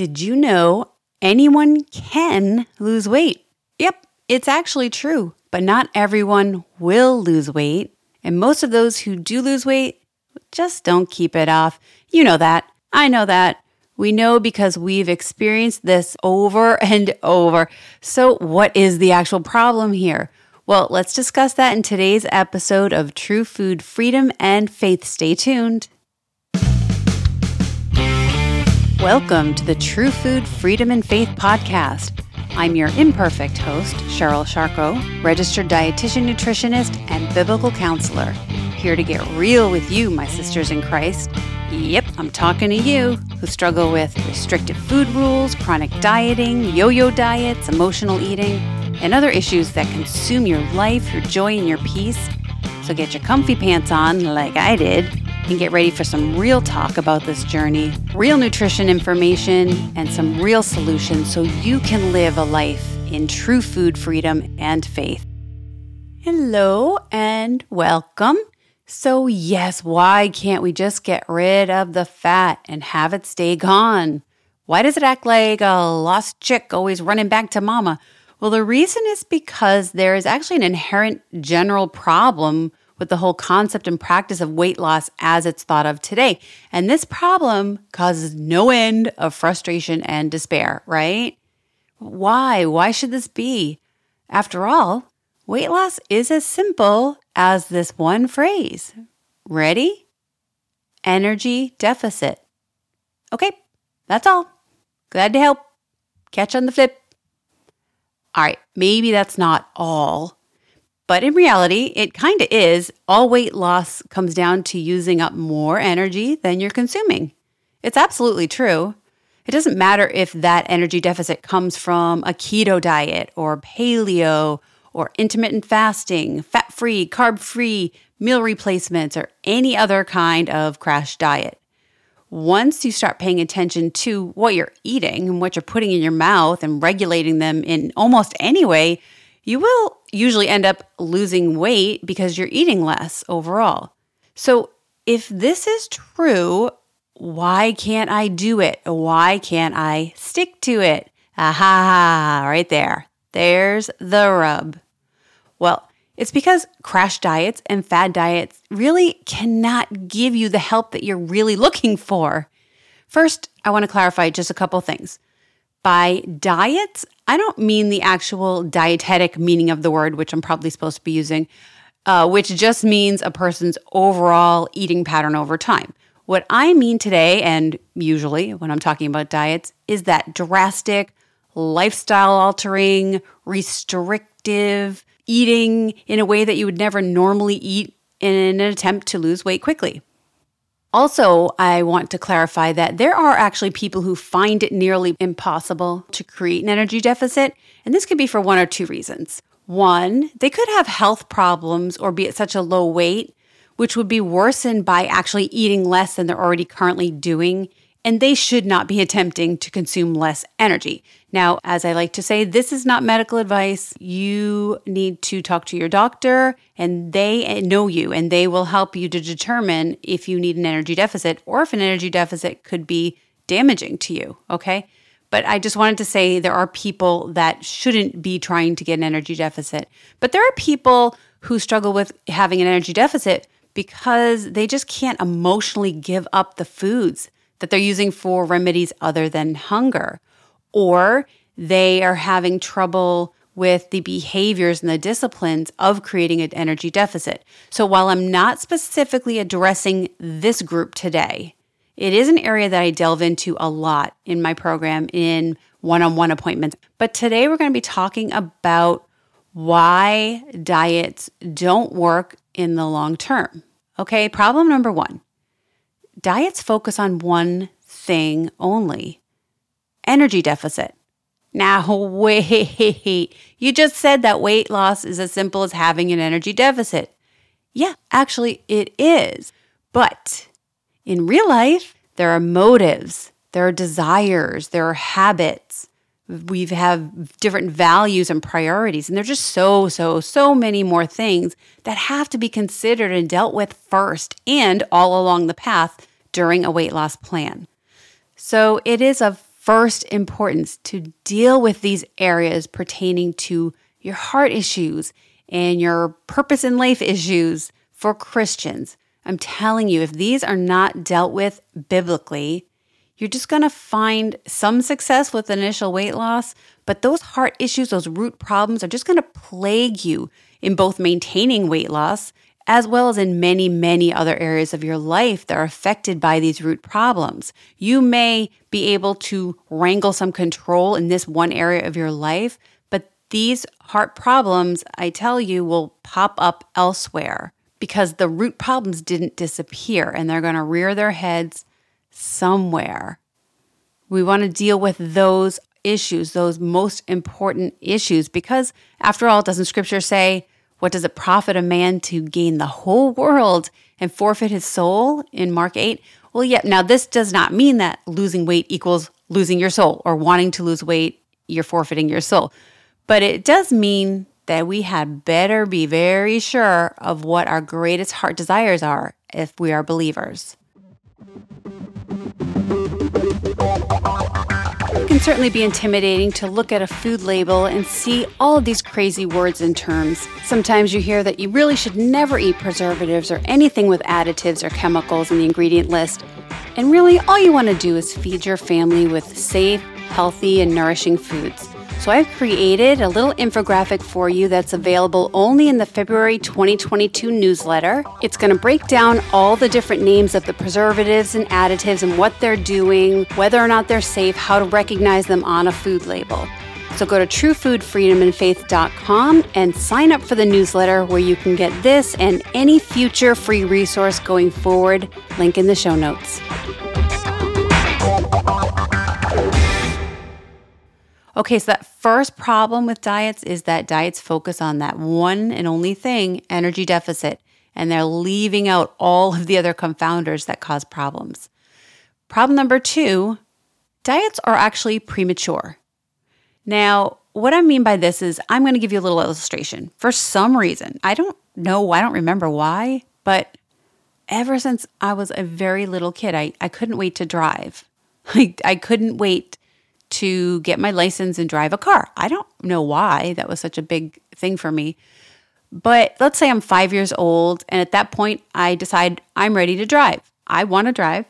Did you know anyone can lose weight? Yep, it's actually true, but not everyone will lose weight. And most of those who do lose weight just don't keep it off. You know that. I know that. We know because we've experienced this over and over. So, what is the actual problem here? Well, let's discuss that in today's episode of True Food Freedom and Faith. Stay tuned. Welcome to the True Food Freedom and Faith podcast. I'm your imperfect host, Cheryl Sharko, registered dietitian, nutritionist, and biblical counselor, here to get real with you, my sisters in Christ. Yep, I'm talking to you who struggle with restrictive food rules, chronic dieting, yo yo diets, emotional eating, and other issues that consume your life, your joy, and your peace. So get your comfy pants on, like I did, and get ready for some real talk about this journey, real nutrition information, and some real solutions so you can live a life in true food freedom and faith. Hello and welcome. So, yes, why can't we just get rid of the fat and have it stay gone? Why does it act like a lost chick always running back to mama? Well, the reason is because there is actually an inherent general problem with the whole concept and practice of weight loss as it's thought of today. And this problem causes no end of frustration and despair, right? Why? Why should this be? After all, weight loss is as simple as this one phrase. Ready? Energy deficit. Okay, that's all. Glad to help. Catch on the flip. All right, maybe that's not all but in reality, it kind of is. All weight loss comes down to using up more energy than you're consuming. It's absolutely true. It doesn't matter if that energy deficit comes from a keto diet or paleo or intermittent fasting, fat free, carb free, meal replacements, or any other kind of crash diet. Once you start paying attention to what you're eating and what you're putting in your mouth and regulating them in almost any way, you will usually end up losing weight because you're eating less overall. So, if this is true, why can't I do it? Why can't I stick to it? Aha, right there. There's the rub. Well, it's because crash diets and fad diets really cannot give you the help that you're really looking for. First, I want to clarify just a couple things. By diets, I don't mean the actual dietetic meaning of the word, which I'm probably supposed to be using, uh, which just means a person's overall eating pattern over time. What I mean today, and usually when I'm talking about diets, is that drastic, lifestyle altering, restrictive eating in a way that you would never normally eat in an attempt to lose weight quickly. Also, I want to clarify that there are actually people who find it nearly impossible to create an energy deficit, and this could be for one or two reasons. One, they could have health problems or be at such a low weight, which would be worsened by actually eating less than they're already currently doing and they should not be attempting to consume less energy. Now, as I like to say, this is not medical advice. You need to talk to your doctor, and they know you and they will help you to determine if you need an energy deficit or if an energy deficit could be damaging to you. Okay. But I just wanted to say there are people that shouldn't be trying to get an energy deficit. But there are people who struggle with having an energy deficit because they just can't emotionally give up the foods that they're using for remedies other than hunger, or they are having trouble with the behaviors and the disciplines of creating an energy deficit. So while I'm not specifically addressing this group today, it is an area that I delve into a lot in my program in one on one appointments. But today we're going to be talking about why diets don't work in the long term. Okay, problem number one diets focus on one thing only energy deficit. Now, wait, you just said that weight loss is as simple as having an energy deficit. Yeah, actually, it is. But in real life, there are motives, there are desires, there are habits. We have different values and priorities, and there's just so, so, so many more things that have to be considered and dealt with first and all along the path during a weight loss plan. So it is of first importance to deal with these areas pertaining to your heart issues and your purpose in life issues for Christians. I'm telling you, if these are not dealt with biblically, you're just going to find some success with initial weight loss, but those heart issues, those root problems are just going to plague you in both maintaining weight loss as well as in many, many other areas of your life that are affected by these root problems. You may be able to wrangle some control in this one area of your life, but these heart problems, I tell you, will pop up elsewhere because the root problems didn't disappear and they're going to rear their heads somewhere. We want to deal with those issues, those most important issues, because after all, doesn't scripture say, what does it profit a man to gain the whole world and forfeit his soul in Mark 8? Well, yeah, now this does not mean that losing weight equals losing your soul or wanting to lose weight, you're forfeiting your soul. But it does mean that we had better be very sure of what our greatest heart desires are if we are believers. Certainly be intimidating to look at a food label and see all of these crazy words and terms. Sometimes you hear that you really should never eat preservatives or anything with additives or chemicals in the ingredient list. And really, all you want to do is feed your family with safe, healthy, and nourishing foods. So I've created a little infographic for you that's available only in the February 2022 newsletter. It's going to break down all the different names of the preservatives and additives and what they're doing, whether or not they're safe, how to recognize them on a food label. So go to truefoodfreedomandfaith.com and sign up for the newsletter where you can get this and any future free resource going forward. Link in the show notes. Okay, so that first problem with diets is that diets focus on that one and only thing, energy deficit, and they're leaving out all of the other confounders that cause problems. Problem number two diets are actually premature. Now, what I mean by this is I'm going to give you a little illustration. For some reason, I don't know, I don't remember why, but ever since I was a very little kid, I, I couldn't wait to drive. I, I couldn't wait to get my license and drive a car. I don't know why that was such a big thing for me. But let's say I'm five years old, and at that point, I decide I'm ready to drive. I want to drive.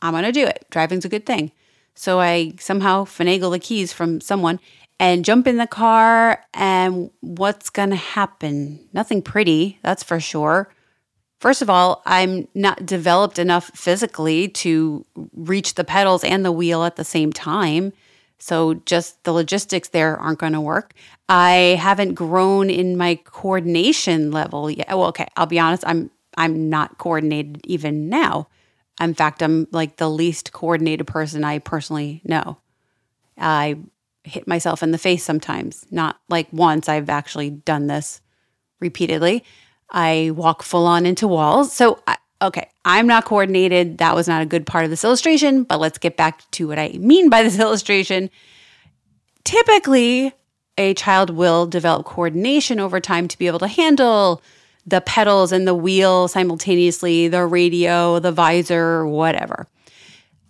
I'm going to do it. Driving's a good thing. So I somehow finagle the keys from someone and jump in the car. And what's going to happen? Nothing pretty, that's for sure. First of all, I'm not developed enough physically to reach the pedals and the wheel at the same time. So just the logistics there aren't going to work. I haven't grown in my coordination level yet. Well, okay, I'll be honest, I'm I'm not coordinated even now. In fact, I'm like the least coordinated person I personally know. I hit myself in the face sometimes, not like once. I've actually done this repeatedly. I walk full on into walls. So, I, okay, I'm not coordinated. That was not a good part of this illustration, but let's get back to what I mean by this illustration. Typically, a child will develop coordination over time to be able to handle the pedals and the wheel simultaneously, the radio, the visor, whatever.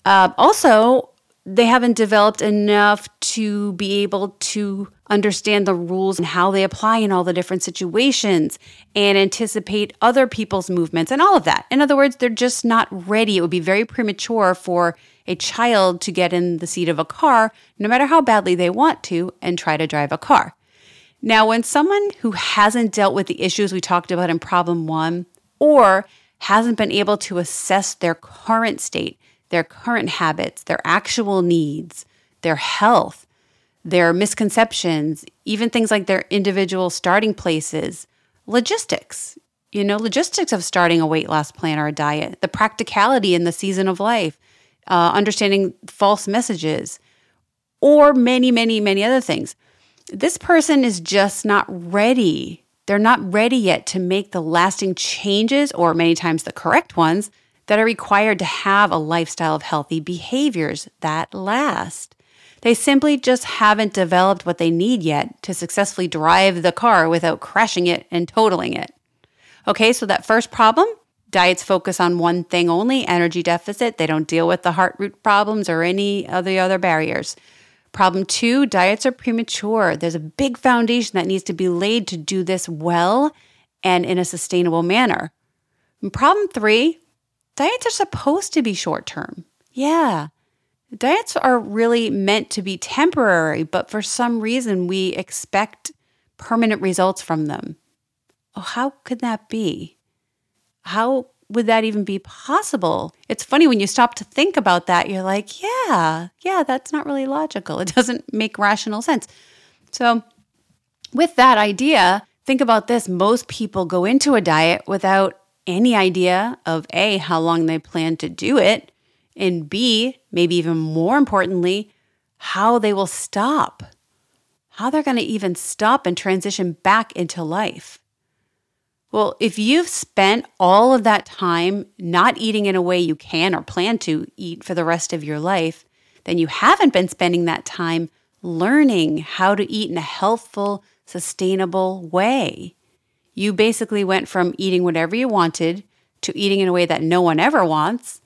Uh, also, they haven't developed enough to be able to understand the rules and how they apply in all the different situations and anticipate other people's movements and all of that. In other words, they're just not ready. It would be very premature for a child to get in the seat of a car, no matter how badly they want to, and try to drive a car. Now, when someone who hasn't dealt with the issues we talked about in problem one or hasn't been able to assess their current state, their current habits, their actual needs, their health, their misconceptions, even things like their individual starting places, logistics, you know, logistics of starting a weight loss plan or a diet, the practicality in the season of life, uh, understanding false messages, or many, many, many other things. This person is just not ready. They're not ready yet to make the lasting changes, or many times the correct ones, that are required to have a lifestyle of healthy behaviors that last. They simply just haven't developed what they need yet to successfully drive the car without crashing it and totaling it. Okay, so that first problem, Diets focus on one thing only energy deficit. They don't deal with the heart root problems or any of the other barriers. Problem two diets are premature. There's a big foundation that needs to be laid to do this well and in a sustainable manner. And problem three diets are supposed to be short term. Yeah. Diets are really meant to be temporary, but for some reason we expect permanent results from them. Oh, how could that be? How would that even be possible? It's funny when you stop to think about that, you're like, yeah, yeah, that's not really logical. It doesn't make rational sense. So, with that idea, think about this most people go into a diet without any idea of A, how long they plan to do it, and B, maybe even more importantly, how they will stop, how they're going to even stop and transition back into life. Well, if you've spent all of that time not eating in a way you can or plan to eat for the rest of your life, then you haven't been spending that time learning how to eat in a healthful, sustainable way. You basically went from eating whatever you wanted to eating in a way that no one ever wants.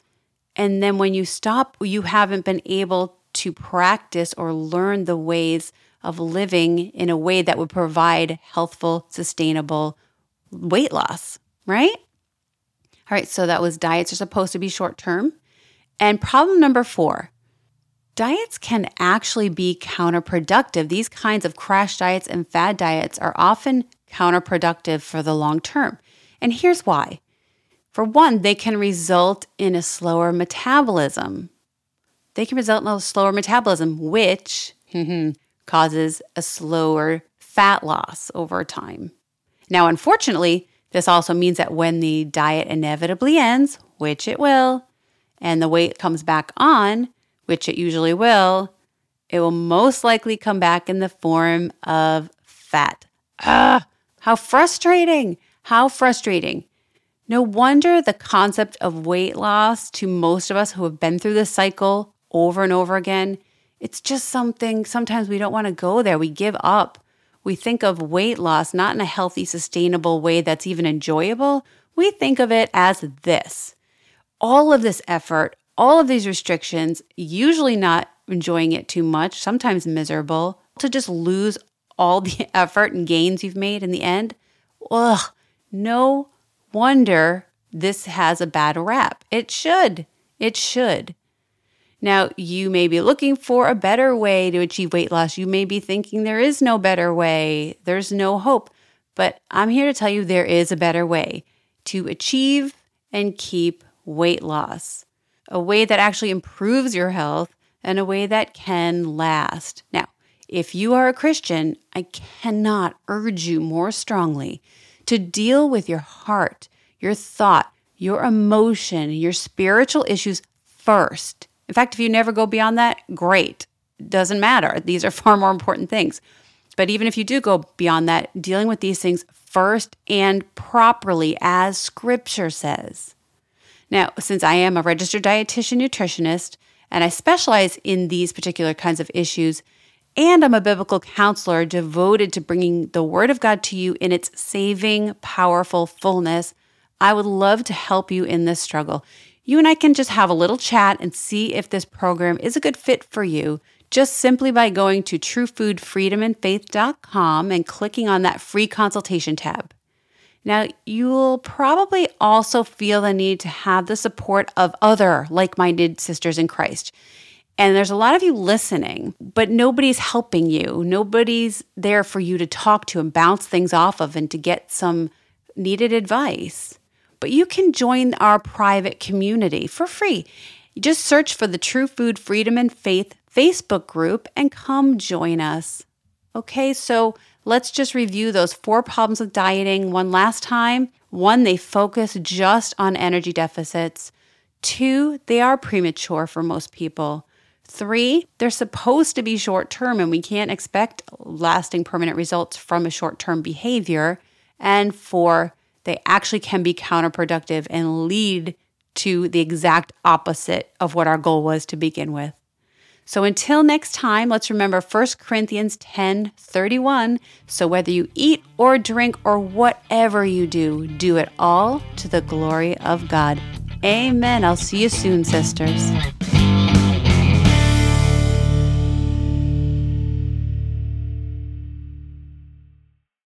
And then when you stop, you haven't been able to practice or learn the ways of living in a way that would provide healthful, sustainable weight loss, right? All right, so that was diets are supposed to be short term. And problem number four diets can actually be counterproductive. These kinds of crash diets and fad diets are often counterproductive for the long term. And here's why. For one, they can result in a slower metabolism. They can result in a slower metabolism, which causes a slower fat loss over time. Now, unfortunately, this also means that when the diet inevitably ends, which it will, and the weight comes back on, which it usually will, it will most likely come back in the form of fat. Ah, how frustrating! How frustrating. No wonder the concept of weight loss to most of us who have been through this cycle over and over again, it's just something sometimes we don't want to go there. We give up we think of weight loss not in a healthy, sustainable way that's even enjoyable. We think of it as this all of this effort, all of these restrictions, usually not enjoying it too much, sometimes miserable, to just lose all the effort and gains you've made in the end. Ugh, no wonder this has a bad rap. It should. It should. Now, you may be looking for a better way to achieve weight loss. You may be thinking there is no better way, there's no hope. But I'm here to tell you there is a better way to achieve and keep weight loss, a way that actually improves your health and a way that can last. Now, if you are a Christian, I cannot urge you more strongly to deal with your heart, your thought, your emotion, your spiritual issues first in fact, if you never go beyond that, great. Doesn't matter. These are far more important things. But even if you do go beyond that, dealing with these things first and properly, as scripture says. Now, since I am a registered dietitian nutritionist and I specialize in these particular kinds of issues, and I'm a biblical counselor devoted to bringing the Word of God to you in its saving, powerful fullness, I would love to help you in this struggle you and I can just have a little chat and see if this program is a good fit for you just simply by going to truefoodfreedomandfaith.com and clicking on that free consultation tab. Now, you'll probably also feel the need to have the support of other like minded sisters in Christ. And there's a lot of you listening, but nobody's helping you. Nobody's there for you to talk to and bounce things off of and to get some needed advice but you can join our private community for free. Just search for the True Food Freedom and Faith Facebook group and come join us. Okay, so let's just review those four problems with dieting one last time. One, they focus just on energy deficits. Two, they are premature for most people. Three, they're supposed to be short term and we can't expect lasting permanent results from a short term behavior. And four, they actually can be counterproductive and lead to the exact opposite of what our goal was to begin with. So until next time, let's remember 1 Corinthians 10 31. So whether you eat or drink or whatever you do, do it all to the glory of God. Amen. I'll see you soon, sisters.